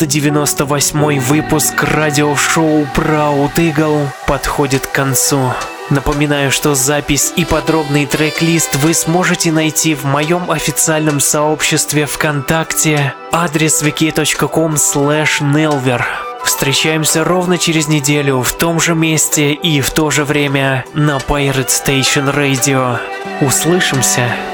498 выпуск радиошоу Proud Eagle подходит к концу. Напоминаю, что запись и подробный трек-лист вы сможете найти в моем официальном сообществе ВКонтакте адрес wiki.com nelver. Встречаемся ровно через неделю в том же месте и в то же время на Pirate Station Radio. Услышимся!